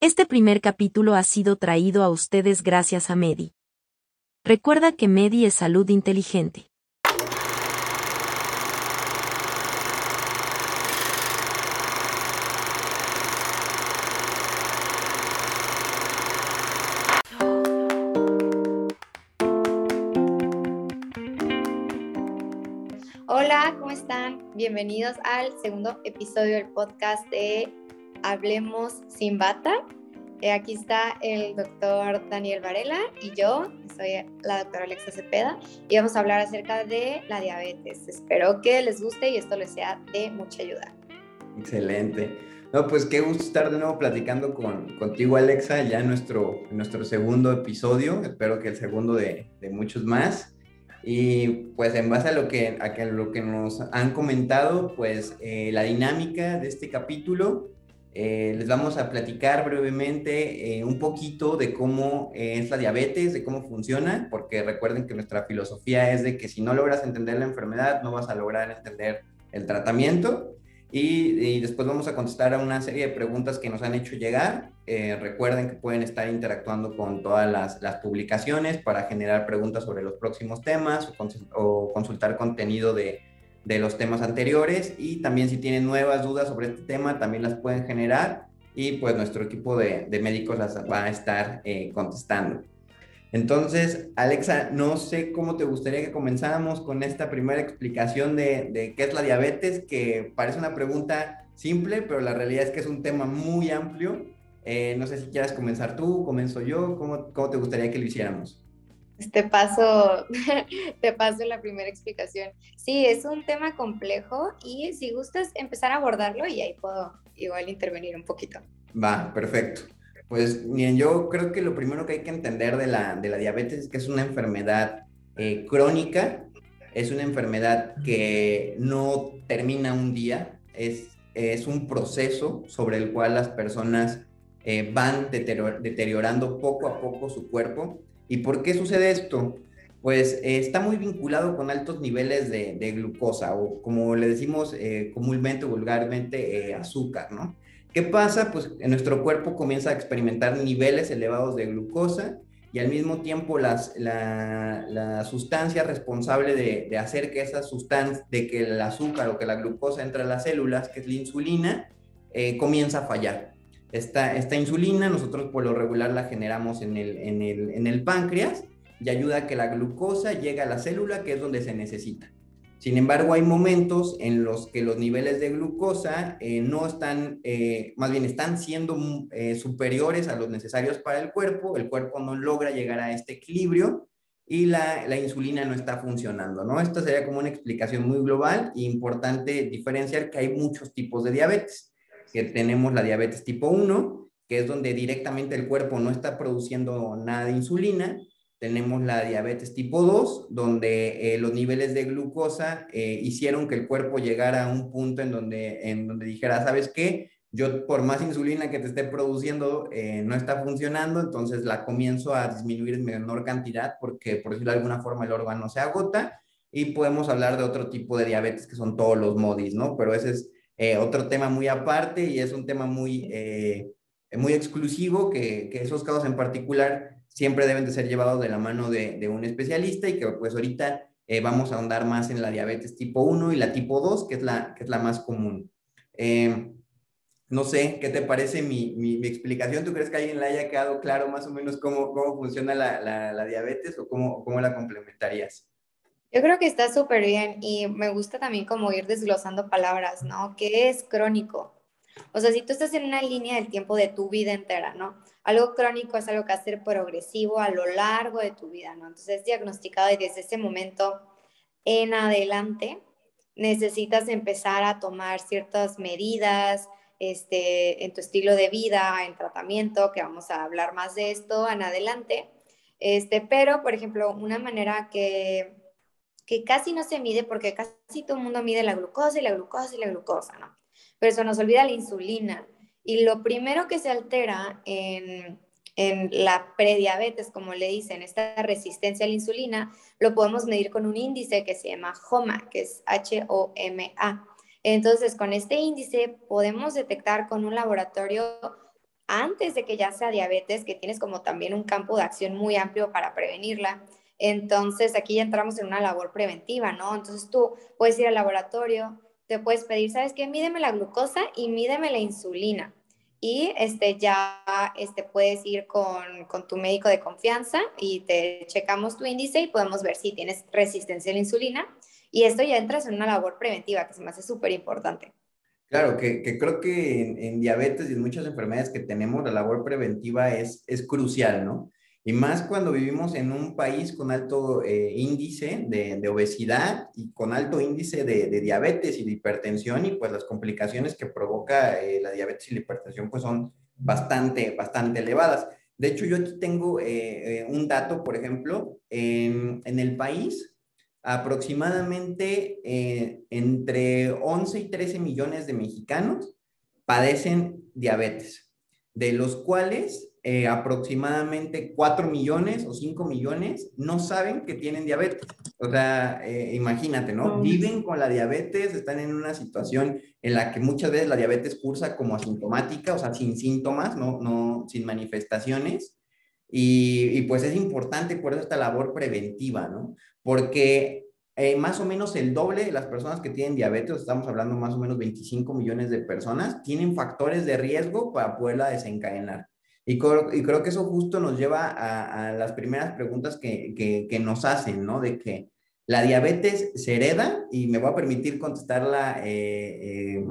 Este primer capítulo ha sido traído a ustedes gracias a Medi. Recuerda que Medi es salud inteligente. Hola, ¿cómo están? Bienvenidos al segundo episodio del podcast de Hablemos sin bata. Eh, aquí está el doctor Daniel Varela y yo, soy la doctora Alexa Cepeda, y vamos a hablar acerca de la diabetes. Espero que les guste y esto les sea de mucha ayuda. Excelente. No, pues qué gusto estar de nuevo platicando con, contigo, Alexa, ya en nuestro, nuestro segundo episodio. Espero que el segundo de, de muchos más. Y pues en base a lo que, a lo que nos han comentado, pues eh, la dinámica de este capítulo, eh, les vamos a platicar brevemente eh, un poquito de cómo es la diabetes, de cómo funciona, porque recuerden que nuestra filosofía es de que si no logras entender la enfermedad, no vas a lograr entender el tratamiento. Y, después vamos a contestar a una serie de preguntas que nos han hecho llegar. Eh, recuerden que pueden estar interactuando con todas las, las, publicaciones para generar preguntas sobre los próximos temas o, consultar contenido de, de, los temas anteriores. Y también si tienen nuevas dudas sobre este tema, también las pueden generar y pues nuestro equipo de, de médicos las va a estar eh, contestando. Entonces, Alexa, no sé cómo te gustaría que comenzáramos con esta primera explicación de, qué es la diabetes, que parece una pregunta simple, pero la realidad es que es un tema muy amplio. Eh, no sé si quieras comenzar tú, comienzo yo, ¿cómo, cómo te gustaría que lo hiciéramos? Te paso, te paso la primera explicación. Sí, es un tema complejo y si gustas empezar a abordarlo y ahí puedo igual intervenir un poquito. Va, perfecto. Pues bien, yo creo que lo primero que hay que entender de la, de la diabetes es que es una enfermedad eh, crónica, es una enfermedad que no termina un día, es, es un proceso sobre el cual las personas eh, van deteriorando poco a poco su cuerpo. ¿Y por qué sucede esto? Pues eh, está muy vinculado con altos niveles de, glucosa o como le decimos comúnmente, vulgarmente, azúcar, ¿no? ¿Qué pasa? Pues en nuestro cuerpo comienza a experimentar niveles elevados de glucosa y al mismo tiempo las, la, sustancia responsable de, hacer que esa sustancia, de que el azúcar o que la glucosa entre las células, que es la insulina, eh, comienza a fallar. Esta, insulina nosotros por lo regular la generamos en el, páncreas y ayuda a que la glucosa llegue a la célula que es donde se necesita. Sin embargo, hay momentos en los que los niveles de glucosa eh, no están, eh, más bien están siendo eh, superiores a los necesarios para el cuerpo, el cuerpo no logra llegar a este equilibrio y la, la insulina no está funcionando, ¿no? Esta sería como una explicación muy global e importante diferenciar que hay muchos tipos de diabetes, que tenemos la diabetes tipo 1, que es donde directamente el cuerpo no está produciendo nada de insulina, tenemos la diabetes tipo 2, donde eh, los niveles de glucosa eh, hicieron que el cuerpo llegara a un punto en donde, en donde dijera, ¿sabes qué? Yo por más insulina que te esté produciendo eh, no está funcionando, entonces la comienzo a disminuir en menor cantidad porque por decirlo de alguna forma el órgano se agota y podemos hablar de otro tipo de diabetes que son todos los modis, ¿no? Pero ese es otro tema muy aparte y es un tema muy, muy exclusivo que, que esos casos en particular siempre deben de ser llevados de la mano de, un especialista y que pues ahorita eh, vamos a ahondar más en la diabetes tipo 1 y la tipo 2, que es la, que es la más común. Em, no sé, ¿qué te parece mi, mi, explicación? ¿Tú crees que alguien le haya quedado claro más o menos cómo, cómo funciona la, la, diabetes o cómo, cómo la complementarías? Yo creo que está súper bien y me gusta también como ir desglosando palabras, ¿no? ¿Qué es crónico? O sea, si tú estás en una línea del tiempo de tu vida entera, ¿no? Algo crónico es algo que ser progresivo a lo largo de tu vida, ¿no? Entonces es diagnosticado y desde ese momento en adelante necesitas empezar a tomar ciertas medidas este, en tu estilo de vida, en tratamiento, que vamos a hablar más de esto en adelante. Este, pero, por ejemplo, una manera que, que casi no se mide, porque casi todo el mundo mide la glucosa y la glucosa y la glucosa, ¿no? pero eso nos olvida la insulina. Y lo primero que se altera en, en la prediabetes, como le dicen, esta resistencia a la insulina, lo podemos medir con un índice que se llama HOMA, que es H-O-M-A. Entonces, con este índice podemos detectar con un laboratorio antes de que ya sea diabetes, que tienes como también un campo de acción muy amplio para prevenirla. Entonces, aquí ya entramos en una labor preventiva, ¿no? Entonces, tú puedes ir al laboratorio, te puedes pedir, ¿sabes qué? Mídeme la glucosa y mídeme la insulina. Y este, ya este, puedes ir con, con tu médico de confianza y te checamos tu índice y podemos ver si tienes resistencia a la insulina. Y esto ya entras en una labor preventiva que se me hace súper importante. Claro, que, que creo que en, en, diabetes y en muchas enfermedades que tenemos, la labor preventiva es, es crucial, ¿no? Y más cuando vivimos en un país con alto eh, índice de, obesidad y con alto índice de, diabetes y de hipertensión y pues las complicaciones que provoca eh, la diabetes y la hipertensión pues son bastante, bastante elevadas. De hecho, yo aquí tengo eh, un dato, por ejemplo, en, en el país aproximadamente entre 11 y 13 millones de mexicanos padecen diabetes, de los cuales eh, aproximadamente 4 millones o 5 millones no saben que tienen diabetes. O sea, eh, imagínate, ¿no? Viven con la diabetes, están en una situación en la que muchas veces la diabetes cursa como asintomática, o sea, sin síntomas, no, no sin manifestaciones. Y, y, pues es importante por eso esta labor preventiva, ¿no? Porque eh, más o menos el doble de las personas que tienen diabetes, estamos hablando más o menos 25 millones de personas, tienen factores de riesgo para poderla desencadenar. Y creo, y creo que eso justo nos lleva a, las primeras preguntas que, que, nos hacen, ¿no? De que la diabetes se hereda, y me voy a permitir contestarla, eh,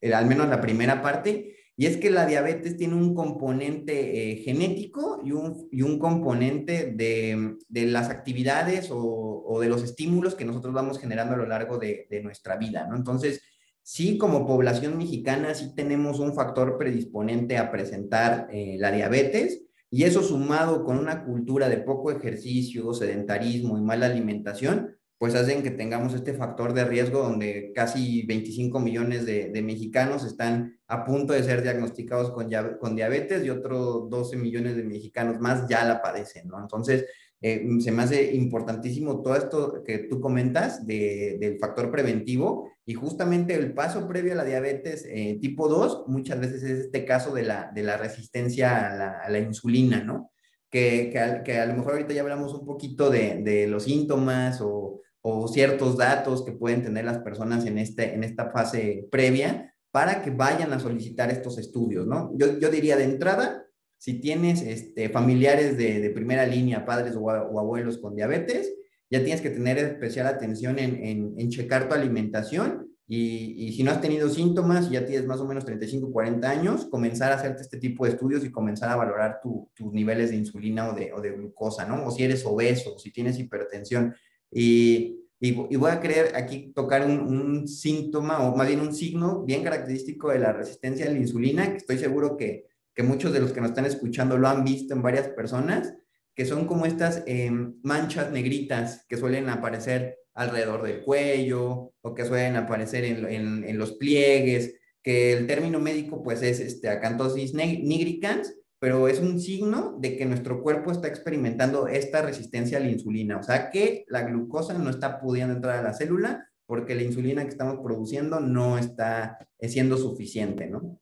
eh, al menos la primera parte, y es que la diabetes tiene un componente eh, genético y un, y un componente de, de las actividades o, o, de los estímulos que nosotros vamos generando a lo largo de, de nuestra vida, ¿no? Entonces, sí, como población mexicana, sí tenemos un factor predisponente a presentar eh, la diabetes, y eso sumado con una cultura de poco ejercicio, sedentarismo y mala alimentación, pues hacen que tengamos este factor de riesgo donde casi 25 millones de, mexicanos están a punto de ser diagnosticados con, con, diabetes y otros 12 millones de mexicanos más ya la padecen, ¿no? Entonces, eh, se me hace importantísimo todo esto que tú comentas de, del factor preventivo y justamente el paso previo a la diabetes eh, tipo 2 muchas veces es este caso de la, de la resistencia a la, insulina, ¿no? Que, que, a, lo mejor ahorita ya hablamos un poquito de, de los síntomas o, o ciertos datos que pueden tener las personas en, este, en esta fase previa para que vayan a solicitar estos estudios, ¿no? Yo, yo diría de entrada, si tienes este, familiares de, primera línea, padres o, abuelos con diabetes, ya tienes que tener especial atención en, en, checar tu alimentación y, y, si no has tenido síntomas, ya tienes más o menos 35, 40 años, comenzar a hacerte este tipo de estudios y comenzar a valorar tu, tus niveles de insulina o de, o de glucosa, ¿no? O si eres obeso, si tienes hipertensión, y, y, y, voy a querer aquí tocar un, un, síntoma o más bien un signo bien característico de la resistencia a la insulina, que estoy seguro que, que muchos de los que nos están escuchando lo han visto en varias personas, que son como estas eh, manchas negritas que suelen aparecer alrededor del cuello o que suelen aparecer en, en, en los pliegues, que el término médico pues es este, acantosis nigricans, pero es un signo de que nuestro cuerpo está experimentando esta resistencia a la insulina, o sea que la glucosa no está pudiendo entrar a la célula porque la insulina que estamos produciendo no está siendo suficiente, ¿no?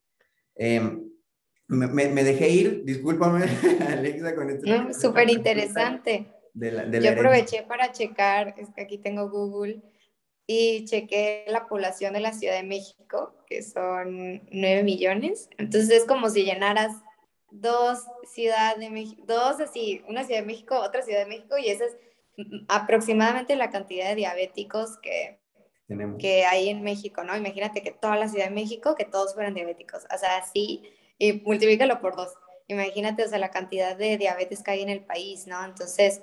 Eh, me, me, dejé ir, discúlpame, Alexa, con esto. No, Súper interesante. De la, de la Yo aproveché para checar, es que aquí tengo Google, y chequé la población de la Ciudad de México, que son 9 millones. Entonces es como si llenaras dos Ciudad de México, dos así, una Ciudad de México, otra Ciudad de México, y esa es aproximadamente la cantidad de diabéticos que, Tenemos. que hay en México, ¿no? Imagínate que toda la Ciudad de México, que todos fueran diabéticos, o sea, así, y multiplícalo por dos. Imagínate, o sea, la cantidad de diabetes que hay en el país, ¿no? Entonces,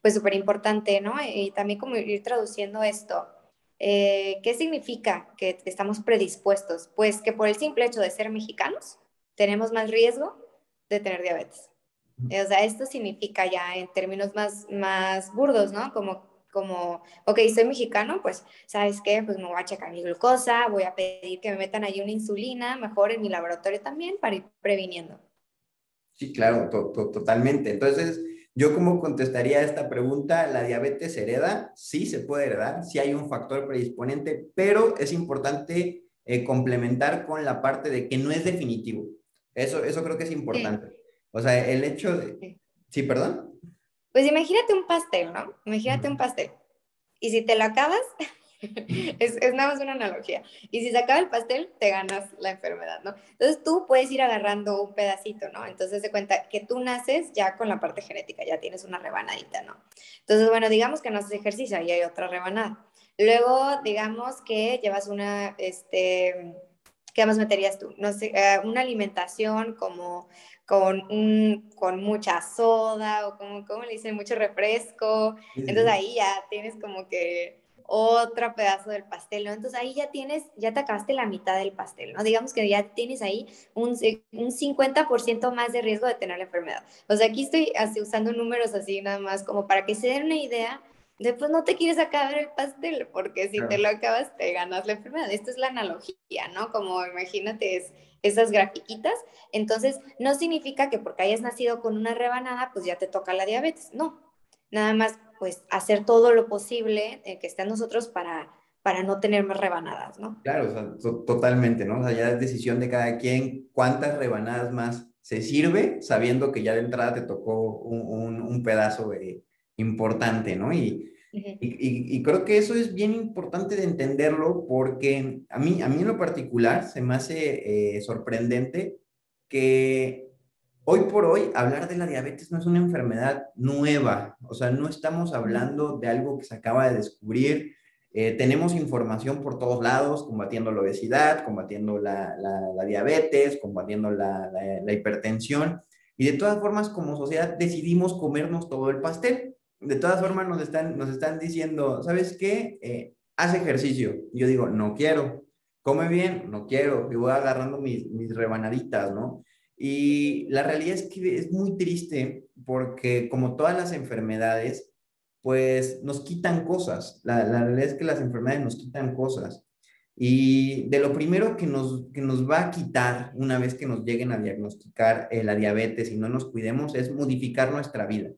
pues súper importante, ¿no? Y también como ir traduciendo esto. Eh, ¿Qué significa que estamos predispuestos? Pues que por el simple hecho de ser mexicanos tenemos más riesgo de tener diabetes. O sea, esto significa ya en términos más, más burdos, ¿no? Como, como, ok, soy mexicano, pues, ¿sabes qué? Pues me voy a checar mi glucosa, voy a pedir que me metan ahí una insulina, mejor en mi laboratorio también, para ir previniendo. Sí, claro, to to totalmente. Entonces, yo como contestaría a esta pregunta, ¿la diabetes hereda? Sí se puede heredar, sí hay un factor predisponente, pero es importante eh, complementar con la parte de que no es definitivo. Eso, eso creo que es importante. O sea, el hecho de... Sí, perdón. Pues imagínate un pastel, ¿no? Imagínate un pastel. Y si te lo acabas, es, es, nada más una analogía. Y si se acaba el pastel, te ganas la enfermedad, ¿no? Entonces tú puedes ir agarrando un pedacito, ¿no? Entonces se cuenta que tú naces ya con la parte genética, ya tienes una rebanadita, ¿no? Entonces, bueno, digamos que no haces ejercicio, y hay otra rebanada. Luego, digamos que llevas una, este, ¿qué más meterías tú? No sé, eh, una alimentación como con, un, con mucha soda o como, ¿cómo le dicen? Mucho refresco. Entonces ahí ya tienes como que otro pedazo del pastel, ¿no? Entonces ahí ya tienes, ya te acabaste la mitad del pastel, ¿no? Digamos que ya tienes ahí un, un 50% más de riesgo de tener la enfermedad. O sea, aquí estoy así, usando números así nada más como para que se den una idea después no te quieres acabar el pastel, porque si te lo acabas, te ganas la enfermedad. Esta es la analogía, ¿no? Como imagínate es, esas grafiquitas. Entonces, no significa que porque hayas nacido con una rebanada, pues ya te toca la diabetes. No, nada más pues hacer todo lo posible eh, que esté en nosotros para, para no tener más rebanadas, ¿no? Claro, o totalmente, ¿no? O sea, ya es decisión de cada quien cuántas rebanadas más se sirve, sabiendo que ya de entrada te tocó un, un, pedazo importante, ¿no? Y, y, y, creo que eso es bien importante de entenderlo porque a mí, a mí en lo particular se me hace eh, sorprendente que Hoy por hoy, hablar de la diabetes no es una enfermedad nueva, o sea, no estamos hablando de algo que se acaba de descubrir. Eh, tenemos información por todos lados, combatiendo la obesidad, combatiendo la, la, diabetes, combatiendo la, la, hipertensión. Y de todas formas, como sociedad, decidimos comernos todo el pastel. De todas formas, nos están, nos están diciendo, ¿sabes qué? Eh, haz ejercicio. yo digo, no quiero. Come bien, no quiero. Y voy agarrando mis, mis rebanaditas, ¿no? Y la realidad es que es muy triste porque como todas las enfermedades, pues nos quitan cosas. La, la realidad es que las enfermedades nos quitan cosas. Y de lo primero que nos, que nos va a quitar una vez que nos lleguen a diagnosticar eh, la diabetes y no nos cuidemos es modificar nuestra vida.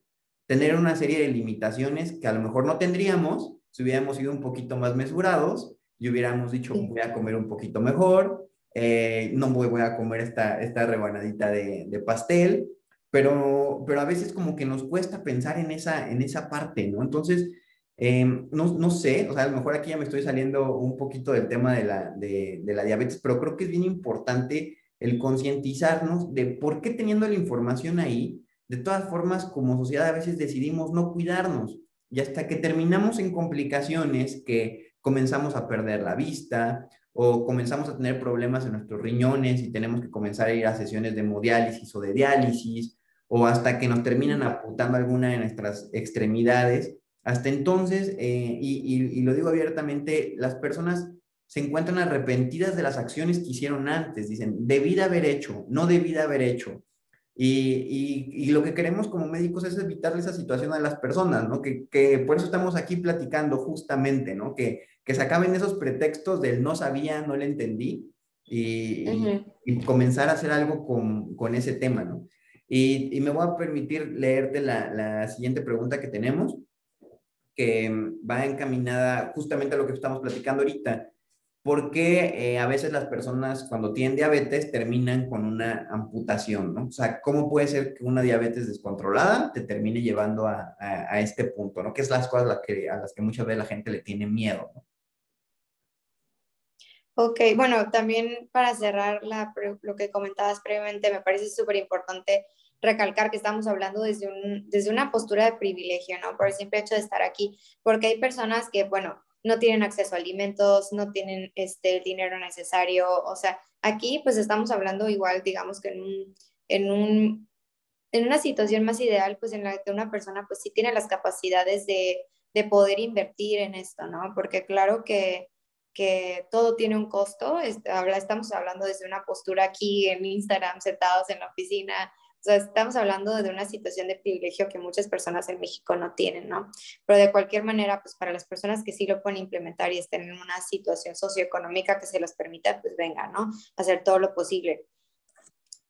Tener una serie de limitaciones que a lo mejor no tendríamos si hubiéramos sido un poquito más mesurados y hubiéramos dicho voy a comer un poquito mejor, eh, no voy, voy, a comer esta, esta rebanadita de, de, pastel, pero, pero a veces como que nos cuesta pensar en esa, en esa parte, ¿no? Entonces, eh, no, no, sé, o sea, a lo mejor aquí ya me estoy saliendo un poquito del tema de la, de, de la diabetes, pero creo que es bien importante el concientizarnos de por qué teniendo la información ahí, de todas formas, como sociedad a veces decidimos no cuidarnos y hasta que terminamos en complicaciones que comenzamos a perder la vista o comenzamos a tener problemas en nuestros riñones y tenemos que comenzar a ir a sesiones de hemodiálisis o de diálisis, o hasta que nos terminan apuntando alguna de nuestras extremidades. Hasta entonces, eh, y, y, lo digo abiertamente, las personas se encuentran arrepentidas de las acciones que hicieron antes. Dicen, debí de haber hecho, no debí de haber hecho. Y, y, lo que queremos como médicos es evitar esa situación a las personas, ¿no? Que, que por eso estamos aquí platicando justamente, ¿no? Que que se acaben esos pretextos del no sabía, no le entendí y, y, comenzar a hacer algo con, con ese tema, ¿no? Y, y, me voy a permitir leerte la, la siguiente pregunta que tenemos, que va encaminada justamente a lo que estamos platicando ahorita. ¿Por qué eh, a veces las personas cuando tienen diabetes terminan con una amputación? ¿no? O sea, ¿cómo puede ser que una diabetes descontrolada te termine llevando a, a, a este punto? ¿no? Que es las cosas a las que, a las que muchas veces la gente le tiene miedo. ¿no? Ok, bueno, también para cerrar la, lo que comentabas previamente, me parece súper importante recalcar que estamos hablando desde, un, desde una postura de privilegio, ¿no? Por el simple hecho de estar aquí, porque hay personas que, bueno, no tienen acceso a alimentos, no tienen este, el dinero necesario, o sea, aquí pues estamos hablando igual, digamos que en, un, en, un, en una situación más ideal, pues en la que una persona pues sí tiene las capacidades de, de poder invertir en esto, ¿no? Porque claro que que todo tiene un costo. Estamos hablando desde una postura aquí en Instagram, sentados en la oficina. O sea, estamos hablando de una situación de privilegio que muchas personas en México no tienen, ¿no? Pero de cualquier manera, pues para las personas que sí lo pueden implementar y estén en una situación socioeconómica que se los permita, pues venga, ¿no? Hacer todo lo posible.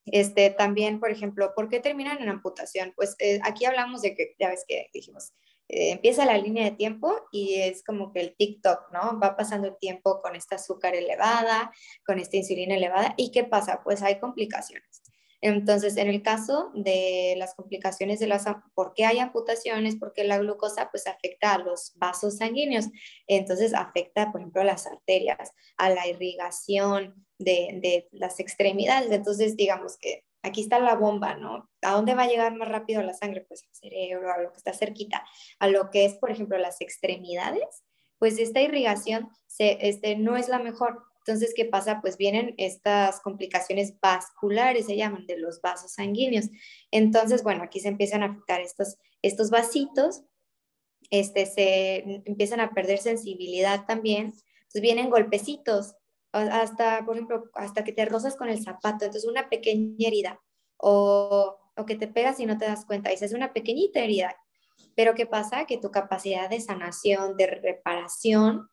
Este, también, por ejemplo, ¿por qué terminan en amputación? Pues eh, aquí hablamos de que, ya ves que dijimos, eh, empieza la línea de tiempo y es como que el TikTok, ¿no? Va pasando el tiempo con esta azúcar elevada, con esta insulina elevada. ¿Y qué pasa? Pues hay complicaciones. Entonces, en el caso de las complicaciones de las, ¿por qué hay amputaciones? Porque la glucosa pues afecta a los vasos sanguíneos, entonces afecta, por ejemplo, a las arterias, a la irrigación de, de las extremidades. Entonces, digamos que aquí está la bomba, ¿no? ¿A dónde va a llegar más rápido la sangre? Pues al cerebro, a lo que está cerquita, a lo que es, por ejemplo, las extremidades, pues esta irrigación se, este, no es la mejor. Entonces, ¿qué pasa? Pues vienen estas complicaciones vasculares, se llaman, de los vasos sanguíneos. Entonces, bueno, aquí se empiezan a afectar estos, estos vasitos, este, se empiezan a perder sensibilidad también. Entonces, vienen golpecitos, hasta, por ejemplo, hasta que te rozas con el zapato, entonces una pequeña herida, o, o que te pegas y no te das cuenta, y es una pequeñita herida. Pero ¿qué pasa? Que tu capacidad de sanación, de reparación,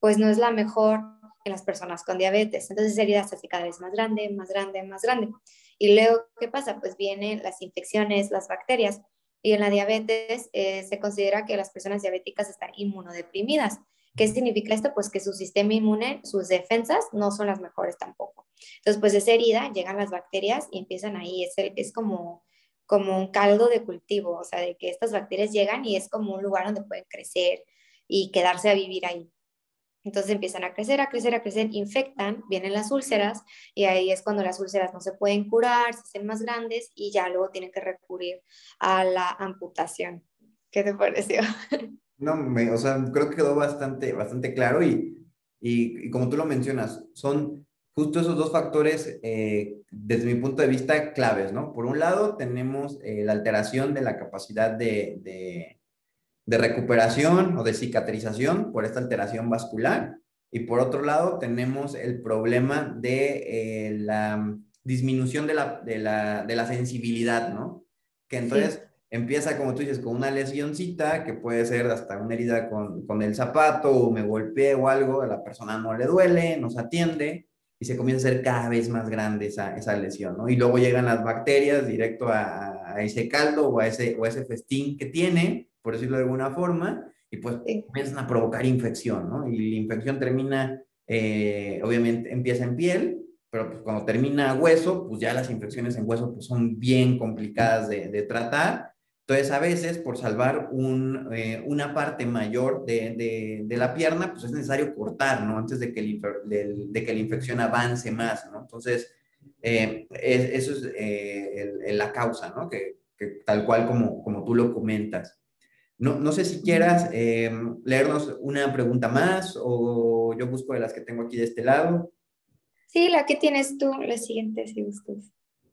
pues no es la mejor en las personas con diabetes. Entonces, heridas así cada vez más grande, más grande, más grande. Y luego, ¿qué pasa? Pues vienen las infecciones, las bacterias. Y en la diabetes eh, se considera que las personas diabéticas están inmunodeprimidas. ¿Qué significa esto? Pues que su sistema inmune, sus defensas no son las mejores tampoco. Entonces, pues esa herida, llegan las bacterias y empiezan ahí. Es, es como, como un caldo de cultivo, o sea, de que estas bacterias llegan y es como un lugar donde pueden crecer y quedarse a vivir ahí. Entonces empiezan a crecer, a crecer, a crecer, infectan, vienen las úlceras y ahí es cuando las úlceras no se pueden curar, se hacen más grandes y ya luego tienen que recurrir a la amputación. ¿Qué te pareció? No, me, o sea, creo que quedó bastante, bastante claro y, y, como tú lo mencionas, son justo esos dos factores, eh, desde mi punto de vista, claves, ¿no? Por un lado, tenemos eh, la alteración de la capacidad de, de de recuperación o de cicatrización por esta alteración vascular. Y por otro lado, tenemos el problema de eh, la disminución de la, de, la, de la, sensibilidad, ¿no? Que entonces empieza, como tú dices, con una lesioncita, que puede ser hasta una herida con, con el zapato, o me golpeé o algo, a la persona no le duele, no se atiende, y se comienza a hacer cada vez más grande esa, esa lesión, ¿no? Y luego llegan las bacterias directo a, a ese caldo o a ese, o a ese festín que tiene, por decirlo de alguna forma, y pues empiezan a provocar infección, ¿no? Y la infección termina, eh, obviamente empieza en piel, pero pues cuando termina hueso, pues ya las infecciones en hueso pues son bien complicadas de, de tratar. Entonces, a veces, por salvar un, eh, una parte mayor de, de, de, la pierna, pues es necesario cortar, ¿no? Antes de que, el, de, que la infección avance más, ¿no? Entonces, eh, es, eso es eh, el, la causa, ¿no? Que, que, tal cual como, como tú lo comentas. No, no sé si quieras eh, leernos una pregunta más o yo busco de las que tengo aquí de este lado. Sí, la que tienes tú, la siguiente, si gustas.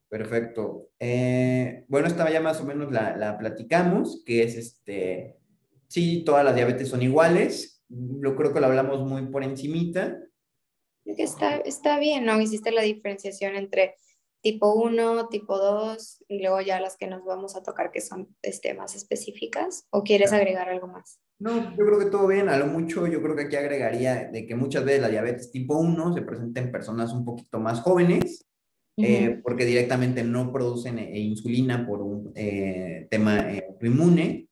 Perfecto. Eh, bueno, esta ya más o menos la, la, platicamos, que es este, sí, todas las diabetes son iguales. Yo creo que lo hablamos muy por encimita. Está, está bien, ¿no? Hiciste la diferenciación entre tipo 1, tipo 2 y luego ya las que nos vamos a tocar que son este, más específicas o quieres agregar algo más? No, yo creo que todo bien, a lo mucho yo creo que aquí agregaría de que muchas veces la diabetes tipo 1 se presenta en personas un poquito más jóvenes uh -huh. eh, porque directamente no producen eh, insulina por un eh, tema autoinmune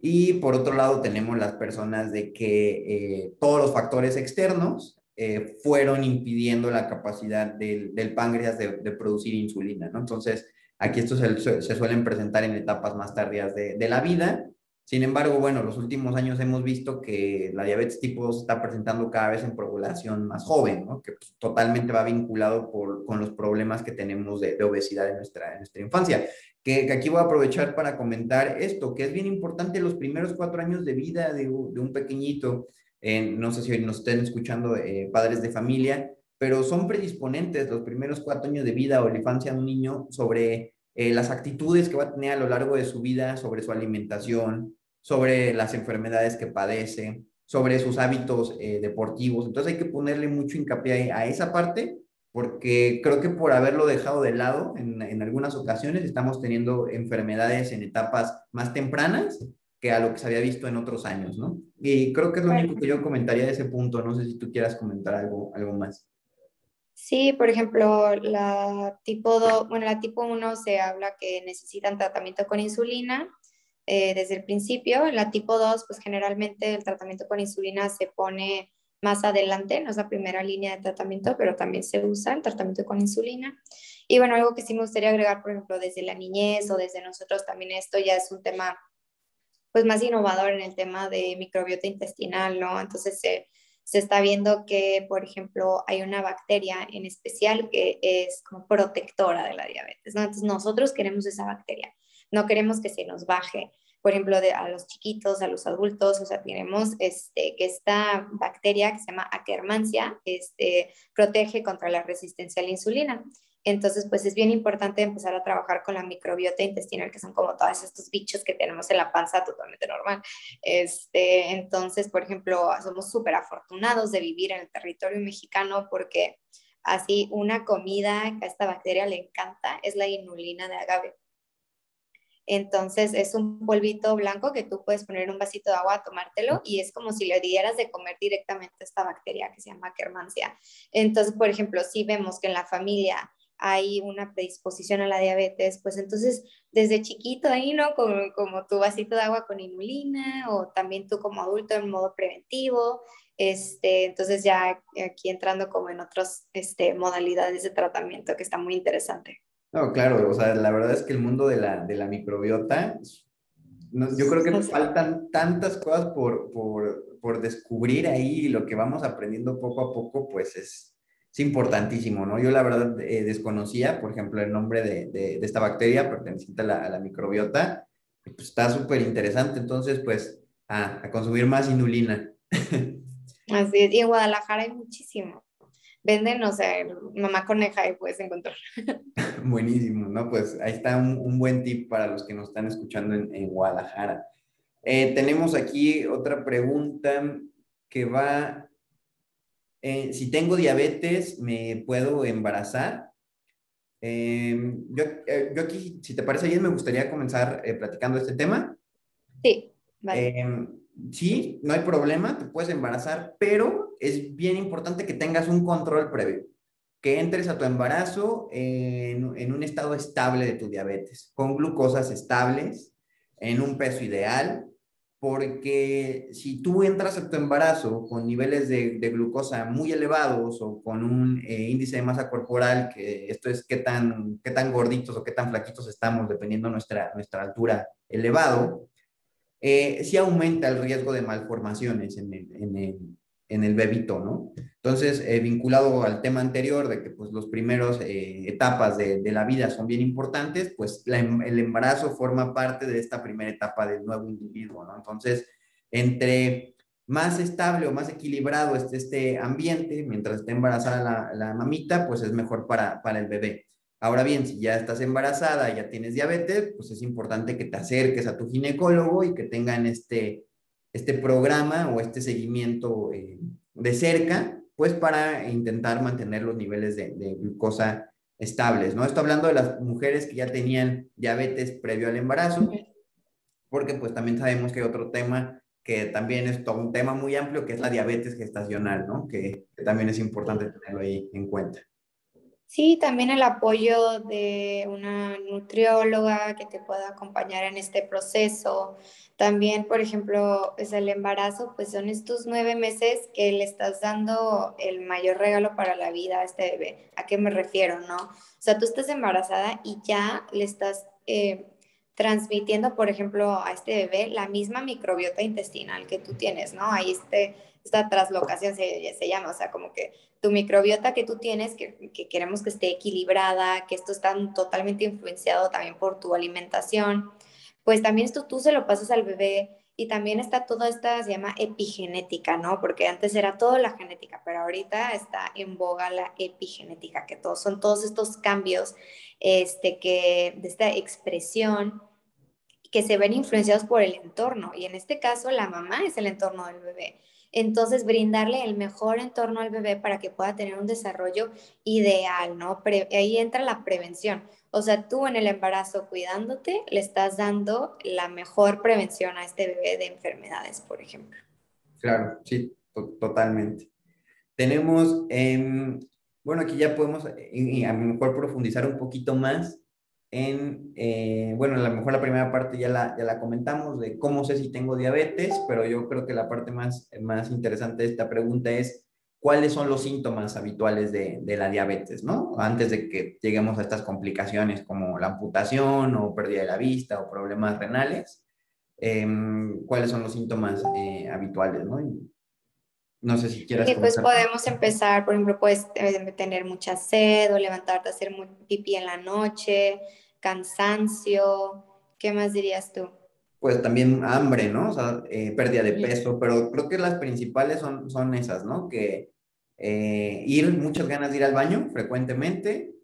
y por otro lado tenemos las personas de que todos los factores externos eh, fueron impidiendo la capacidad del, páncreas de, producir insulina, ¿no? Entonces, aquí estos se, suelen presentar en etapas más tardías de, la vida. Sin embargo, bueno, los últimos años hemos visto que la diabetes tipo 2 está presentando cada vez en población más joven, ¿no? Que pues, totalmente va vinculado con los problemas que tenemos de, obesidad en nuestra, infancia. Que, aquí voy a aprovechar para comentar esto, que es bien importante los primeros cuatro años de vida de un pequeñito no sé si nos estén escuchando eh, padres de familia, pero son predisponentes los primeros cuatro años de vida o la infancia de un niño sobre eh, las actitudes que va a tener a lo largo de su vida, sobre su alimentación, sobre las enfermedades que padece, sobre sus hábitos eh, deportivos. Entonces hay que ponerle mucho hincapié a esa parte porque creo que por haberlo dejado de lado en, en algunas ocasiones estamos teniendo enfermedades en etapas más tempranas que a lo que se había visto en otros años, ¿no? Y creo que es lo único que yo comentaría de ese punto. No sé si tú quieras comentar algo, algo más. Sí, por ejemplo, la tipo 2, bueno, la tipo 1 se habla que necesitan tratamiento con insulina eh, desde el principio. La tipo 2, pues generalmente el tratamiento con insulina se pone más adelante, no es la primera línea de tratamiento, pero también se usa el tratamiento con insulina. Y bueno, algo que sí me gustaría agregar, por ejemplo, desde la niñez o desde nosotros también esto ya es un tema pues más innovador en el tema de microbiota intestinal, ¿no? Entonces se, se está viendo que, por ejemplo, hay una bacteria en especial que es como protectora de la diabetes, ¿no? Entonces nosotros queremos esa bacteria, no queremos que se nos baje por ejemplo, de, a los chiquitos, a los adultos, o sea, tenemos este, que esta bacteria que se llama Akkermansia este, protege contra la resistencia a la insulina. Entonces, pues es bien importante empezar a trabajar con la microbiota intestinal, que son como todos estos bichos que tenemos en la panza totalmente normal. Este, entonces, por ejemplo, somos súper afortunados de vivir en el territorio mexicano porque así una comida que a esta bacteria le encanta es la inulina de agave. Entonces es un polvito blanco que tú puedes poner en un vasito de agua tomártelo y es como si le dieras de comer directamente a esta bacteria que se llama Kermansia. Entonces, por ejemplo, si vemos que en la familia hay una predisposición a la diabetes, pues entonces desde chiquito ahí, ¿no? Como, como tu vasito de agua con inulina o también tú como adulto en modo preventivo. Este, entonces ya aquí entrando como en otras este, modalidades de tratamiento que está muy interesante. No, claro, o sea, la verdad es que el mundo de la, de la microbiota, yo creo que nos faltan tantas cosas por, por, por, descubrir ahí, lo que vamos aprendiendo poco a poco, pues es, es importantísimo, ¿no? Yo la verdad eh, desconocía, por ejemplo, el nombre de, de, esta bacteria perteneciente a la, a la microbiota, pues está súper interesante, entonces, pues, a, a consumir más inulina. Así es, y en Guadalajara hay muchísimo venden, o sea, mamá coneja y puedes encontrar. Buenísimo, ¿no? Pues ahí está un, buen tip para los que nos están escuchando en, Guadalajara. Eh, tenemos aquí otra pregunta que va, eh, si tengo diabetes, ¿me puedo embarazar? Em, yo, eh, yo, aquí, si te parece bien, me gustaría comenzar platicando este tema. Sí, vale. Em, sí, no hay problema, te puedes embarazar, pero es bien importante que tengas un control previo, que entres a tu embarazo en, un estado estable de tu diabetes, con glucosas estables, en un peso ideal, porque si tú entras a tu embarazo con niveles de, glucosa muy elevados o con un eh, índice de masa corporal, esto es qué tan, qué tan gorditos o qué tan flaquitos estamos, dependiendo nuestra, nuestra altura elevado, eh, sí aumenta el riesgo de malformaciones en el, en el, en el bebito, ¿no? Entonces, eh, vinculado al tema anterior de que pues los primeros eh, etapas de, la vida son bien importantes, pues em, el embarazo forma parte de esta primera etapa del nuevo individuo, ¿no? Entonces, entre más estable o más equilibrado esté este ambiente, mientras esté embarazada la, mamita, pues es mejor para, para el bebé. Ahora bien, si ya estás embarazada, ya tienes diabetes, pues es importante que te acerques a tu ginecólogo y que tengan este, este programa o este seguimiento eh, de cerca, pues para intentar mantener los niveles de, glucosa estables, ¿no? Esto hablando de las mujeres que ya tenían diabetes previo al embarazo, porque pues también sabemos que hay otro tema que también es todo un tema muy amplio, que es la diabetes gestacional, ¿no? que también es importante tenerlo ahí en cuenta. Sí, también el apoyo de una nutrióloga que te pueda acompañar en este proceso. También, por ejemplo, es el embarazo, pues son estos nueve meses que le estás dando el mayor regalo para la vida a este bebé. ¿A qué me refiero, no? O sea, tú estás embarazada y ya le estás eh, transmitiendo, por ejemplo, a este bebé la misma microbiota intestinal que tú tienes, ¿no? Ahí este, esta traslocación se, se llama, o sea, como que tu microbiota que tú tienes, que, queremos que esté equilibrada, que esto está totalmente influenciado también por tu alimentación, pues también esto tú se lo pasas al bebé y también está toda esta, se llama epigenética, ¿no? Porque antes era toda la genética, pero ahorita está en boga la epigenética, que todos son todos estos cambios este, que, de esta expresión que se ven influenciados por el entorno. Y en este caso, la mamá es el entorno del bebé. Entonces, brindarle el mejor entorno al bebé para que pueda tener un desarrollo ideal, ¿no? ahí entra la prevención. O sea, tú en el embarazo cuidándote, le estás dando la mejor prevención a este bebé de enfermedades, por ejemplo. Claro, sí, totalmente. Tenemos, em, bueno, aquí ya podemos a lo mejor profundizar un poquito más en, eh, bueno, a lo mejor la primera parte ya la, ya la comentamos de cómo sé si tengo diabetes, pero yo creo que la parte más, más interesante de esta pregunta es cuáles son los síntomas habituales de, de, la diabetes, ¿no? Antes de que lleguemos a estas complicaciones como la amputación o pérdida de la vista o problemas renales, eh, cuáles son los síntomas eh, habituales, ¿no? No sé si quieras. Sí, pues podemos empezar, por ejemplo, puedes eh, tener mucha sed o levantarte a hacer muy pipí en la noche, cansancio. ¿Qué más dirías tú? Pues también hambre, ¿no? O sea, eh, pérdida de peso, pero creo que las principales son, son esas, ¿no? Que eh, ir, muchas ganas de ir al baño frecuentemente,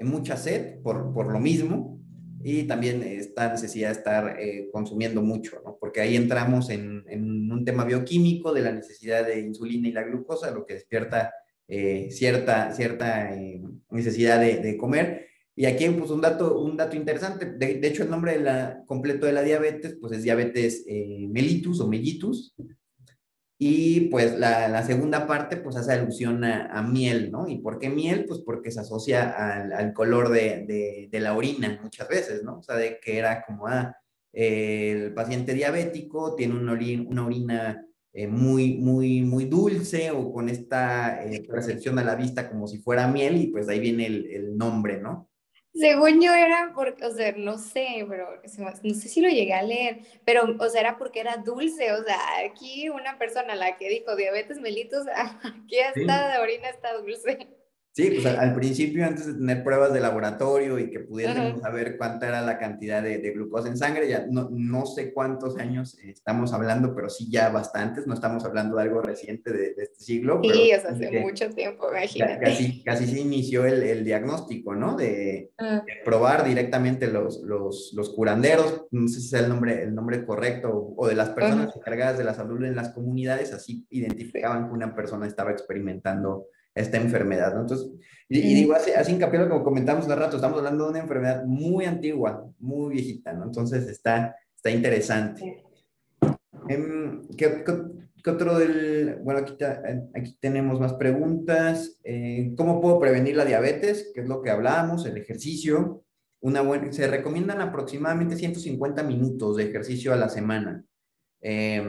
mucha sed por, por lo mismo, y también esta necesidad de estar eh, consumiendo mucho, porque ahí entramos en, en, un tema bioquímico de la necesidad de insulina y la glucosa, lo que despierta eh, cierta, cierta eh, necesidad de, comer. Y aquí pues, un, dato, un dato interesante, de, de hecho el nombre de la, completo de la diabetes pues, es diabetes mellitus o mellitus, y pues la, segunda parte pues hace alusión a, miel, ¿no? ¿Y por qué miel? Pues porque se asocia al, color de, de, la orina muchas veces, ¿no? O sea, de que era como, ah, el paciente diabético tiene una orina, una orina eh, muy, muy, muy dulce o con esta eh, percepción a la vista como si fuera miel y pues ahí viene el nombre, ¿no? Según yo era porque, o sea, no sé, pero no sé si lo llegué a leer, pero, o sea, era porque era dulce, o sea, aquí una persona la que dijo diabetes mellitus, aquí está sí. de orina está dulce. Sí, pues al, al, principio, antes de tener pruebas de laboratorio y que pudiésemos saber cuánta era la cantidad de, de, glucosa en sangre, ya no, no sé cuántos años estamos hablando, pero sí ya bastantes, no estamos hablando de algo reciente de, de este siglo. Sí, o sea, hace mucho tiempo, imagínate. Casi, casi se inició el, el diagnóstico, ¿no? De, -huh. de, probar directamente los, los, los curanderos, no sé si sea el nombre, el nombre correcto, o de las personas encargadas de la salud en las comunidades, así identificaban que una persona estaba experimentando esta enfermedad, ¿no? Entonces, y, y digo, así, así hincapié como comentamos hace rato, estamos hablando de una enfermedad muy antigua, muy viejita, ¿no? Entonces está, está interesante. Eh, ¿qué, qué, qué, otro del...? Bueno, aquí, aquí tenemos más preguntas. Eh, ¿Cómo puedo prevenir la diabetes? Que es lo que hablábamos, el ejercicio. Una buena, se recomiendan aproximadamente 150 minutos de ejercicio a la semana. Eh,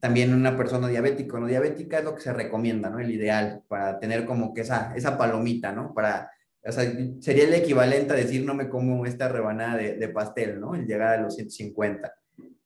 también una persona diabética o no diabética es lo que se recomienda, ¿no? El ideal para tener como que esa, esa palomita, ¿no? Para, o sea, sería el equivalente a decir no me como esta rebanada de, de pastel, ¿no? El llegar a los 150.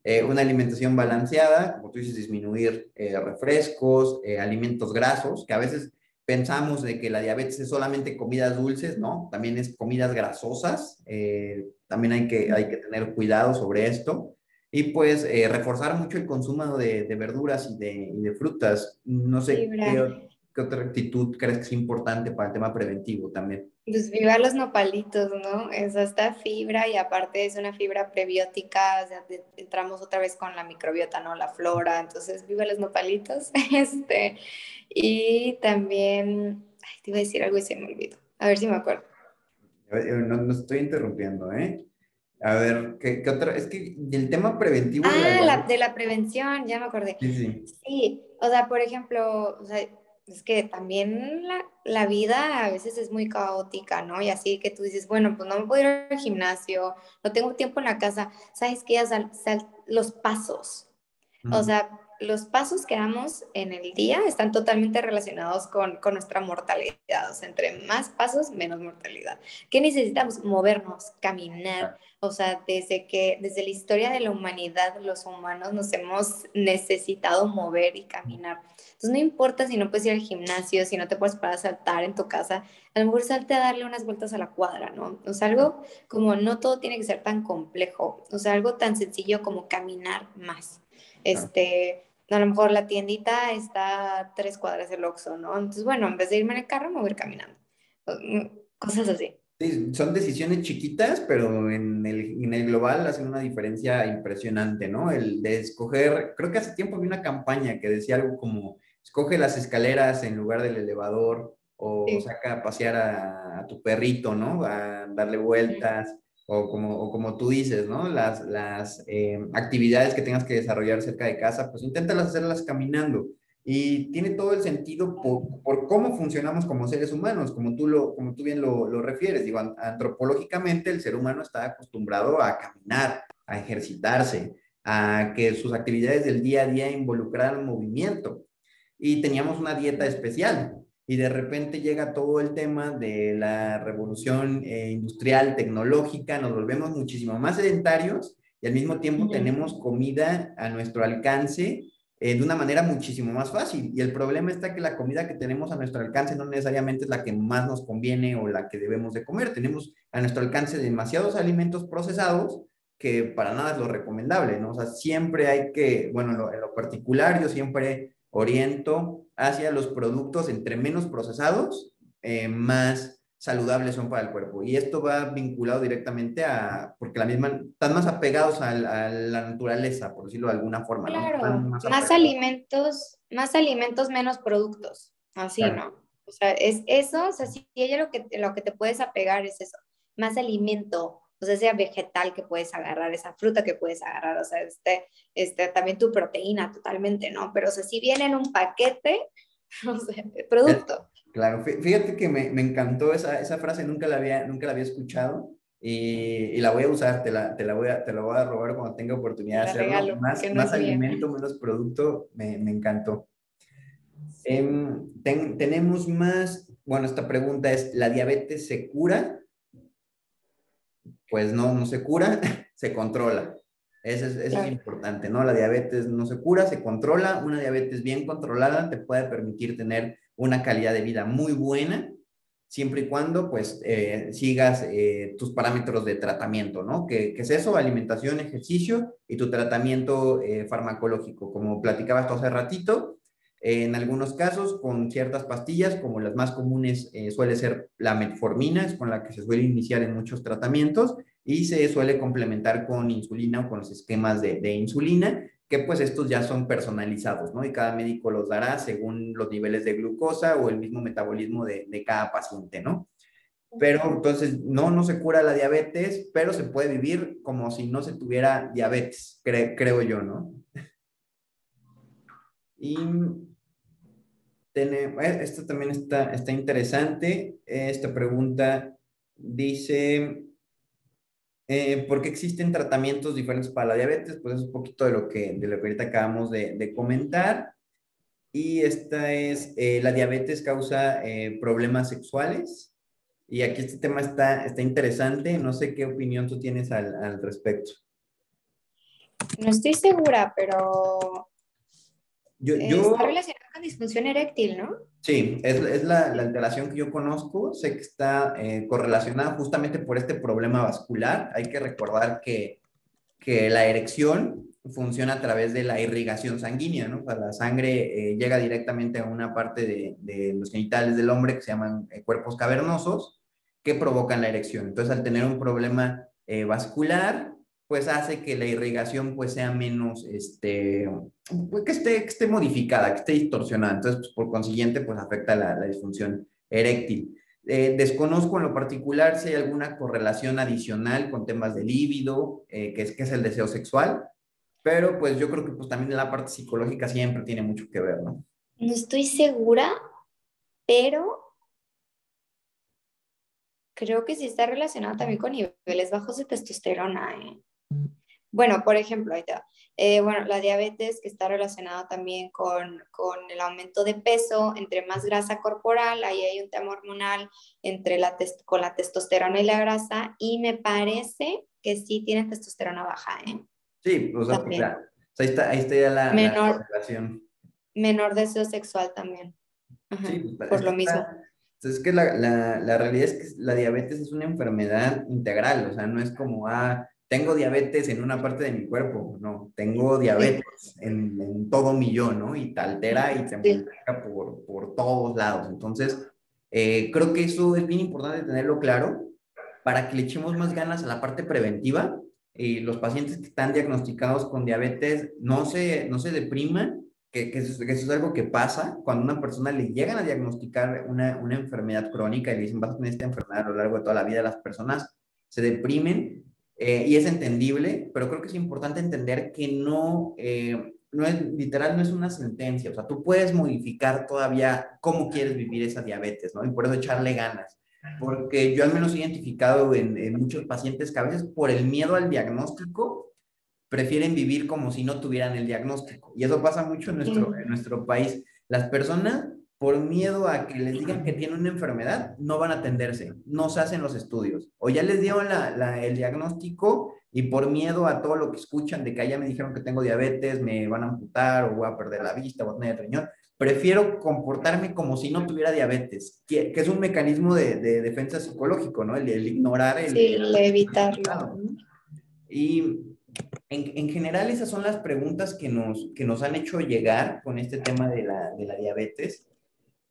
Eh, una alimentación balanceada, como tú dices, disminuir eh, refrescos, eh, alimentos grasos, que a veces pensamos de que la diabetes es solamente comidas dulces, ¿no? También es comidas grasosas, eh, también hay que, hay que tener cuidado sobre esto. Y pues eh, reforzar mucho el consumo de, de verduras y de, y de, frutas. No sé qué, qué, otra actitud crees que es importante para el tema preventivo también. Pues viva los nopalitos, ¿no? Es esta fibra y aparte es una fibra prebiótica, o sea, entramos otra vez con la microbiota, ¿no? La flora, entonces viva los nopalitos. Este, y también, ay, te iba a decir algo y se me olvidó. A ver si me acuerdo. No, no estoy interrumpiendo, ¿eh? A ver, ¿qué, qué, otra? Es que el tema preventivo. Ah, de la, de la prevención, ya me acordé. Sí, sí. Sí, o sea, por ejemplo, o sea, es que también la, la, vida a veces es muy caótica, ¿no? Y así que tú dices, bueno, pues no me puedo ir al gimnasio, no tengo tiempo en la casa, ¿sabes qué? Sal, sal, los pasos. Mm. O sea, los pasos que damos en el día están totalmente relacionados con, con, nuestra mortalidad. O sea, entre más pasos, menos mortalidad. ¿Qué necesitamos? Movernos, caminar. O sea, desde que, desde la historia de la humanidad, los humanos nos hemos necesitado mover y caminar. Entonces, no importa si no puedes ir al gimnasio, si no te puedes parar a saltar en tu casa, a lo mejor salte a darle unas vueltas a la cuadra, ¿no? O sea, algo como no todo tiene que ser tan complejo. O sea, algo tan sencillo como caminar más. Este, a lo mejor la tiendita está a tres cuadras del Oxxo, ¿no? Entonces, bueno, en vez de irme en el carro, me voy a ir caminando. Mm, cosas así. Sí, son decisiones chiquitas, pero en el, en el global hacen una diferencia impresionante, ¿no? El de escoger, creo que hace tiempo vi una campaña que decía algo como, escoge las escaleras en lugar del elevador, o sí. saca a pasear a, a, tu perrito, ¿no? A darle vueltas. Sí o como, o como tú dices, ¿no? Las, las eh, actividades que tengas que desarrollar cerca de casa, pues inténtalas hacerlas caminando. Y tiene todo el sentido por, por, cómo funcionamos como seres humanos, como tú, lo, como tú bien lo, lo refieres. Digo, antropológicamente el ser humano está acostumbrado a caminar, a ejercitarse, a que sus actividades del día a día involucraran movimiento. Y teníamos una dieta especial. Y de repente llega todo el tema de la revolución eh, industrial, tecnológica, nos volvemos muchísimo más sedentarios y al mismo tiempo tenemos comida a nuestro alcance eh, de una manera muchísimo más fácil. Y el problema está que la comida que tenemos a nuestro alcance no necesariamente es la que más nos conviene o la que debemos de comer. Tenemos a nuestro alcance demasiados alimentos procesados que para nada es lo recomendable, ¿no? O sea, siempre hay que, bueno, en lo, en lo particular yo siempre oriento hacia los productos entre menos procesados, eh, más saludables son para el cuerpo. Y esto va vinculado directamente a, porque la misma, están más apegados a, la naturaleza, por decirlo de alguna forma. Claro, más, alimentos, más alimentos, menos productos, así, ¿no? O sea, es eso, o sea, si ella lo que, lo que te puedes apegar es eso, más alimento, o sea, sea vegetal que puedes agarrar, esa fruta que puedes agarrar, o sea, este, este, también tu proteína totalmente, ¿no? Pero, o sea, si viene en un paquete, o sea, producto. Claro, fíjate que me, me encantó esa, esa, frase, nunca la había, nunca la había escuchado y, y la voy a usar, te la, te la, voy a, te la voy a robar cuando tenga oportunidad de hacerlo. Regalo, más más alimento, menos producto, me, me encantó. Eh, ten, tenemos más, bueno, esta pregunta es, ¿la diabetes se cura? Pues no, no se cura, se controla. Eso es, es importante, ¿no? La diabetes no se cura, se controla. Una diabetes bien controlada te puede permitir tener una calidad de vida muy buena, siempre y cuando, pues, eh, sigas eh, tus parámetros de tratamiento, ¿no? ¿Qué, ¿Qué, es eso? Alimentación, ejercicio y tu tratamiento eh, farmacológico. Como platicabas hace ratito, en algunos casos, con ciertas pastillas, como las más comunes eh, suele ser la metformina, es con la que se suele iniciar en muchos tratamientos, y se suele complementar con insulina o con los esquemas de, de insulina, que pues estos ya son personalizados, ¿no? Y cada médico los dará según los niveles de glucosa o el mismo metabolismo de, de cada paciente, ¿no? Pero entonces, no, no se cura la diabetes, pero se puede vivir como si no se tuviera diabetes, creo yo, ¿no? Y eh, esto también está, está interesante. Esta pregunta dice, eh, ¿por qué existen tratamientos diferentes para la diabetes? Pues es un poquito de lo que, de lo que ahorita acabamos de, de comentar. Y esta es, eh, la diabetes causa problemas sexuales. Y aquí este tema está, está interesante. No sé qué opinión tú tienes al, al respecto. No estoy segura, pero yo, Está relacionado disfunción eréctil, ¿no? Sí, es, es la, la, alteración que yo conozco. Sé que está eh, correlacionada justamente por este problema vascular. Hay que recordar que, que la erección funciona a través de la irrigación sanguínea, ¿no? O sea, la sangre eh, llega directamente a una parte de, de, los genitales del hombre que se llaman eh, cuerpos cavernosos que provocan la erección. Entonces, al tener un problema vascular, pues hace que la irrigación pues sea menos, este, pues, que, esté, que esté modificada, que esté distorsionada. Entonces, pues, por consiguiente, pues afecta la, la disfunción eréctil. Eh, desconozco en lo particular si hay alguna correlación adicional con temas de líbido, eh, que, es, que es el deseo sexual, pero pues yo creo que pues también la parte psicológica siempre tiene mucho que ver, ¿no? No estoy segura, pero creo que sí está relacionado también con niveles bajos de testosterona. ¿eh? Bueno, por ejemplo, eh, bueno, la diabetes que está relacionada también con, con, el aumento de peso, entre más grasa corporal, ahí hay un tema hormonal entre la con la testosterona y la grasa, y me parece que sí tiene testosterona baja, ¿eh? Sí, o sea, pues ahí, está, ahí está ya la, menor, Menor deseo sexual también. sí, pues, por lo mismo. Entonces, es que la, la, la, realidad es que la diabetes es una enfermedad integral, o sea, no es como, ah, tengo diabetes en una parte de mi cuerpo, no, tengo diabetes en, en todo mi yo, ¿no? Y te altera y te multiplica por, por todos lados. Entonces, eh, creo que eso es bien importante tenerlo claro para que le echemos más ganas a la parte preventiva y los pacientes que están diagnosticados con diabetes no se, no se depriman, que, que, eso, que eso es algo que pasa cuando a una persona le llegan a diagnosticar una, una enfermedad crónica y le dicen vas a tener esta enfermedad a lo largo de toda la vida, las personas se deprimen eh, y es entendible, pero creo que es importante entender que no, eh, no es, literal, no es una sentencia, o sea, tú puedes modificar todavía cómo quieres vivir esa diabetes, ¿no? Y por eso echarle ganas, porque yo al menos he identificado en, en muchos pacientes que a veces por el miedo al diagnóstico prefieren vivir como si no tuvieran el diagnóstico, y eso pasa mucho en nuestro, en nuestro país. Las personas por miedo a que les digan que tienen una enfermedad, no van a atenderse, no se hacen los estudios. O ya les dieron el diagnóstico y por miedo a todo lo que escuchan de que ya me dijeron que tengo diabetes, me van a amputar o voy a perder la vista, voy a tener riñón, prefiero comportarme como si no tuviera diabetes, que, es un mecanismo de, defensa psicológico, ¿no? El, ignorar el... Sí, el evitarlo. Y en, general esas son las preguntas que nos, que nos han hecho llegar con este tema de la, de la diabetes.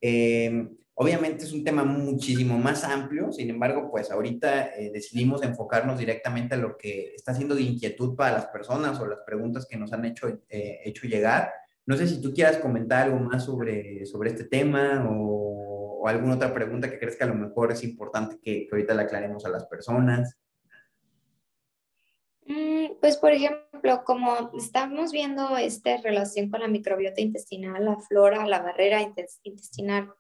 Eh, obviamente es un tema muchísimo más amplio, sin embargo, pues ahorita eh, decidimos enfocarnos directamente a lo que está siendo de inquietud para las personas o las preguntas que nos han hecho, eh, hecho llegar. No sé si tú quieras comentar algo más sobre, sobre este tema o, o alguna otra pregunta que crees que a lo mejor es importante que, que ahorita le aclaremos a las personas. Mm, pues, por ejemplo, como estamos viendo esta relación con la microbiota intestinal, la flora, la barrera intestinal,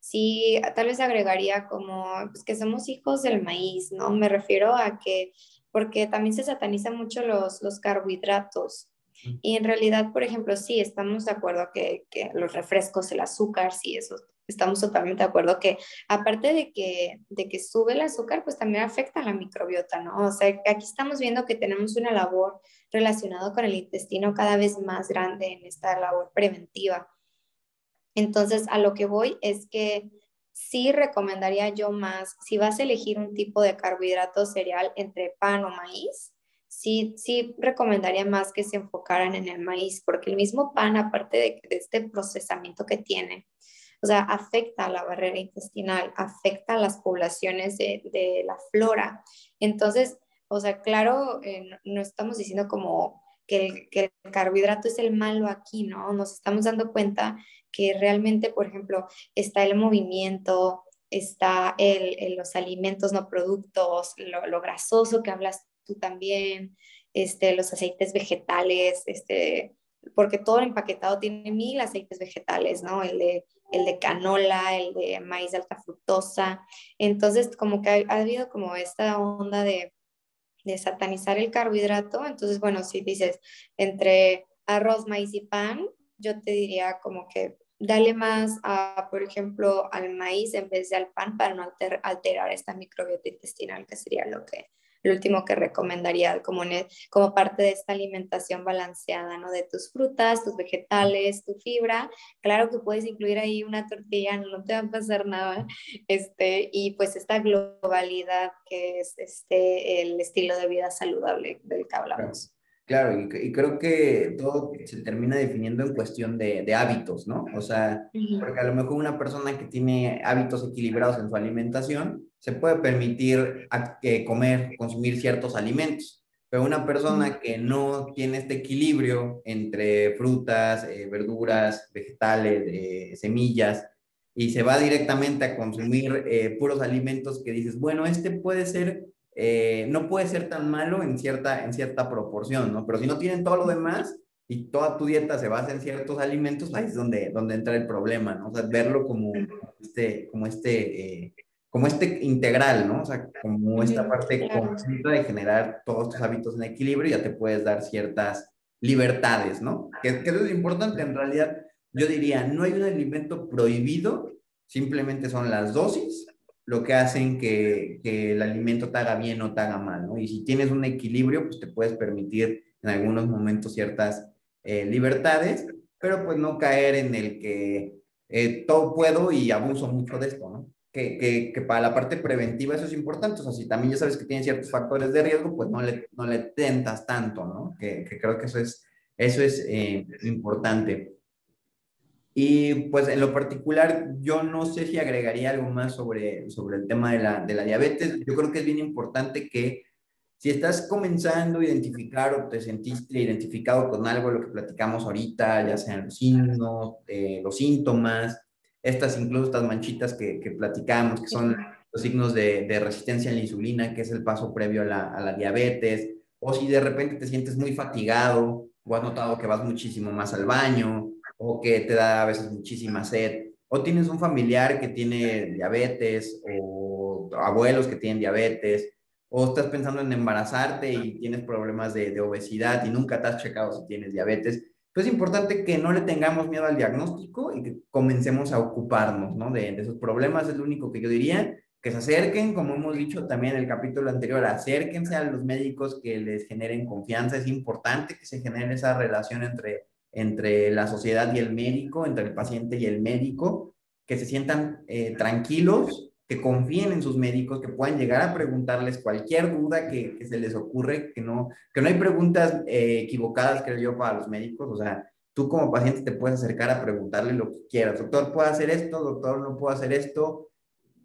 sí, tal vez agregaría como pues, que somos hijos del maíz, ¿no? Me refiero a que, porque también se satanizan mucho los, los carbohidratos. Y en realidad, por ejemplo, sí, estamos de acuerdo que, que los refrescos, el azúcar, sí, eso estamos totalmente de acuerdo que aparte de que, de que sube el azúcar, pues también afecta a la microbiota, ¿no? O sea, aquí estamos viendo que tenemos una labor relacionada con el intestino cada vez más grande en esta labor preventiva. Entonces, a lo que voy es que sí recomendaría yo más, si vas a elegir un tipo de carbohidrato cereal entre pan o maíz, sí, sí recomendaría más que se enfocaran en el maíz, porque el mismo pan, aparte de, de este procesamiento que tiene, o sea, afecta a la barrera intestinal, afecta a las poblaciones de, la flora. Entonces, o sea, claro, eh, no estamos diciendo como que el, que el, carbohidrato es el malo aquí, ¿no? Nos estamos dando cuenta que realmente, por ejemplo, está el movimiento, está el, los alimentos no productos, lo, grasoso que hablas tú también, este, los aceites vegetales, este, porque todo el empaquetado tiene mil aceites vegetales, ¿no? El de, el de canola, el de maíz de alta fructosa. Entonces, como que ha, habido como esta onda de, de, satanizar el carbohidrato. Entonces, bueno, si dices entre arroz, maíz y pan, yo te diría como que dale más a, por ejemplo, al maíz en vez de al pan para no alterar esta microbiota intestinal, que sería lo que, lo último que recomendaría como, como parte de esta alimentación balanceada, ¿no? De tus frutas, tus vegetales, tu fibra. Claro que puedes incluir ahí una tortilla, no te va a pasar nada. Este, y pues esta globalidad que es este, el estilo de vida saludable del que hablamos. Claro, y, creo que todo se termina definiendo en cuestión de, de hábitos, ¿no? O sea, porque a lo mejor una persona que tiene hábitos equilibrados en su alimentación se puede permitir comer, consumir ciertos alimentos, pero una persona que no tiene este equilibrio entre frutas, eh, verduras, vegetales, eh, semillas, y se va directamente a consumir eh, puros alimentos que dices, bueno, este puede ser no puede ser tan malo en cierta, en cierta proporción, ¿no? Pero si no tienen todo lo demás y toda tu dieta se basa en ciertos alimentos, ahí es donde, donde entra el problema, ¿no? O sea, verlo como este, como este, como este integral, ¿no? O sea, como esta parte completa de generar todos tus hábitos en equilibrio, ya te puedes dar ciertas libertades, ¿no? Que, que eso es importante, en realidad, yo diría, no hay un alimento prohibido, simplemente son las dosis lo que hacen que, que, el alimento te haga bien o te haga mal, ¿no? Y si tienes un equilibrio, pues te puedes permitir en algunos momentos ciertas eh, libertades, pero pues no caer en el que eh, todo puedo y abuso mucho de esto, ¿no? Que, que, que, para la parte preventiva eso es importante, o sea, si también ya sabes que tiene ciertos factores de riesgo, pues no le, no le tentas tanto, ¿no? Que, creo que eso es, eso es eh, importante. Y pues en lo particular, yo no sé si agregaría algo más sobre, sobre el tema de la, de la diabetes. Yo creo que es bien importante que si estás comenzando a identificar o te sentiste identificado con algo lo que platicamos ahorita, ya sean los signos, eh, los síntomas, estas incluso estas manchitas que, que platicamos, que son los signos de, de, resistencia a la insulina, que es el paso previo a la, a la diabetes, o si de repente te sientes muy fatigado o has notado que vas muchísimo más al baño, o que te da a veces muchísima sed, o tienes un familiar que tiene diabetes, o abuelos que tienen diabetes, o estás pensando en embarazarte y tienes problemas de, obesidad y nunca te has checado si tienes diabetes, pues es importante que no le tengamos miedo al diagnóstico y que comencemos a ocuparnos, ¿no? De, de esos problemas, es lo único que yo diría, que se acerquen, como hemos dicho también en el capítulo anterior, acérquense a los médicos que les generen confianza, es importante que se genere esa relación entre, entre la sociedad y el médico, entre el paciente y el médico, que se sientan eh, tranquilos, que confíen en sus médicos, que puedan llegar a preguntarles cualquier duda que, que se les ocurre, que no, que no hay preguntas eh, equivocadas, creo yo, para los médicos. O sea, tú como paciente te puedes acercar a preguntarle lo que quieras. Doctor, ¿puedo hacer esto? Doctor, ¿no puedo hacer esto?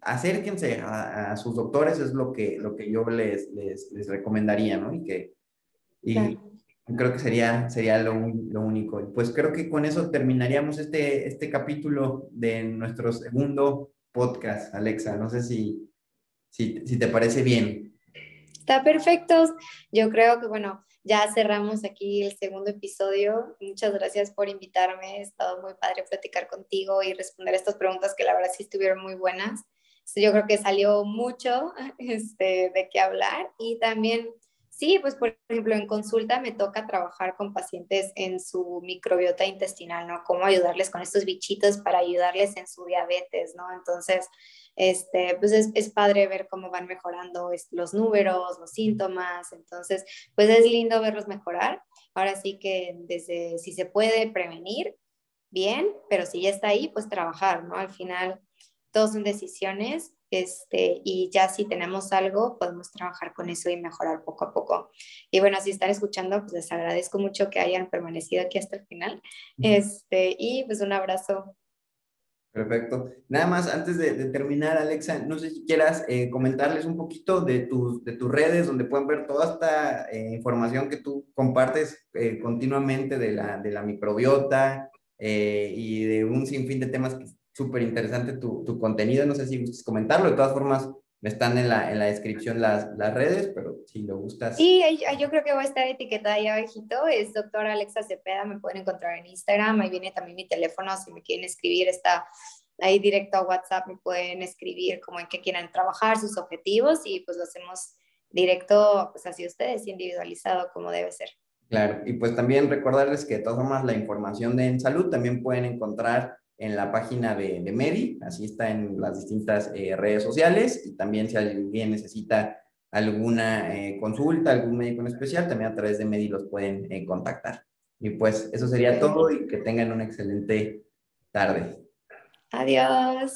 Acérquense a, a sus doctores, es lo que, lo que yo les, les, les recomendaría, ¿no? Y que... Y, claro creo que sería, sería lo, lo, único. Pues creo que con eso terminaríamos este, este capítulo de nuestro segundo podcast, Alexa. No sé si, si, si te parece bien. Está perfecto. Yo creo que, bueno, ya cerramos aquí el segundo episodio. Muchas gracias por invitarme. Ha estado muy padre platicar contigo y responder estas preguntas que la verdad sí estuvieron muy buenas. Yo creo que salió mucho este, de qué hablar y también Sí, pues por ejemplo, en consulta me toca trabajar con pacientes en su microbiota intestinal, ¿no? Cómo ayudarles con estos bichitos para ayudarles en su diabetes, ¿no? Entonces, este, pues es, es padre ver cómo van mejorando los números, los síntomas, entonces, pues es lindo verlos mejorar. Ahora sí que desde, si se puede prevenir, bien, pero si ya está ahí, pues trabajar, ¿no? Al final, todos son decisiones este, y ya si tenemos algo, podemos trabajar con eso y mejorar poco a poco. Y bueno, si están escuchando, pues les agradezco mucho que hayan permanecido aquí hasta el final. Este, y pues un abrazo. Perfecto. Nada más, antes de, terminar, Alexa, no sé si quieras eh, comentarles un poquito de tus, de tus redes, donde pueden ver toda esta eh, información que tú compartes eh, continuamente de la, de la microbiota y de un sinfín de temas que súper interesante tu, tu, contenido. No sé si gustas comentarlo. De todas formas, están en la, en la descripción las, las redes, pero si lo gustas. Sí, yo creo que voy a estar etiquetada ahí abajito. Es doctora Alexa Cepeda. Me pueden encontrar en Instagram. Ahí viene también mi teléfono. Si me quieren escribir, está ahí directo a WhatsApp. Me pueden escribir como en qué quieran trabajar, sus objetivos y pues lo hacemos directo, pues así ustedes, individualizado como debe ser. Claro, y pues también recordarles que de todas formas la información de En Salud también pueden encontrar en la página de, de Medi, así está en las distintas eh, redes sociales y también si alguien necesita alguna eh, consulta, algún médico en especial, también a través de Medi los pueden eh, contactar. Y pues eso sería todo y que tengan una excelente tarde. Adiós.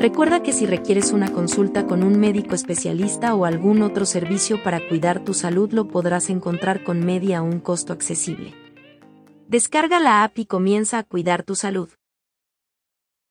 Recuerda que si requieres una consulta con un médico especialista o algún otro servicio para cuidar tu salud lo podrás encontrar con Medi a un costo accesible. Descarga la app y comienza a cuidar tu salud.